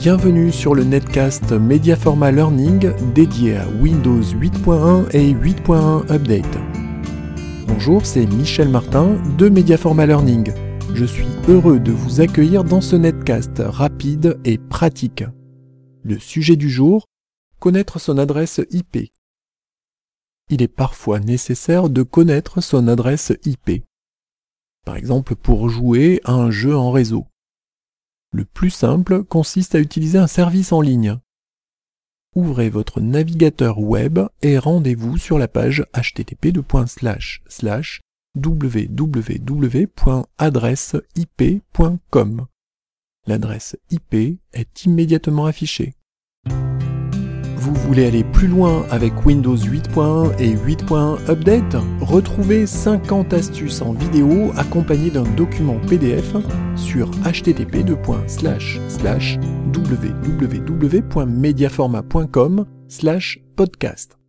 Bienvenue sur le netcast Mediaforma Learning dédié à Windows 8.1 et 8.1 Update. Bonjour, c'est Michel Martin de Mediaforma Learning. Je suis heureux de vous accueillir dans ce netcast rapide et pratique. Le sujet du jour, connaître son adresse IP. Il est parfois nécessaire de connaître son adresse IP. Par exemple pour jouer à un jeu en réseau. Le plus simple consiste à utiliser un service en ligne. Ouvrez votre navigateur web et rendez-vous sur la page http://www.adresseip.com. L'adresse IP est immédiatement affichée. Vous voulez aller plus loin avec Windows 8.1 et 8.1 Update? Retrouvez 50 astuces en vidéo accompagnées d'un document PDF sur http://www.mediaforma.com/podcast.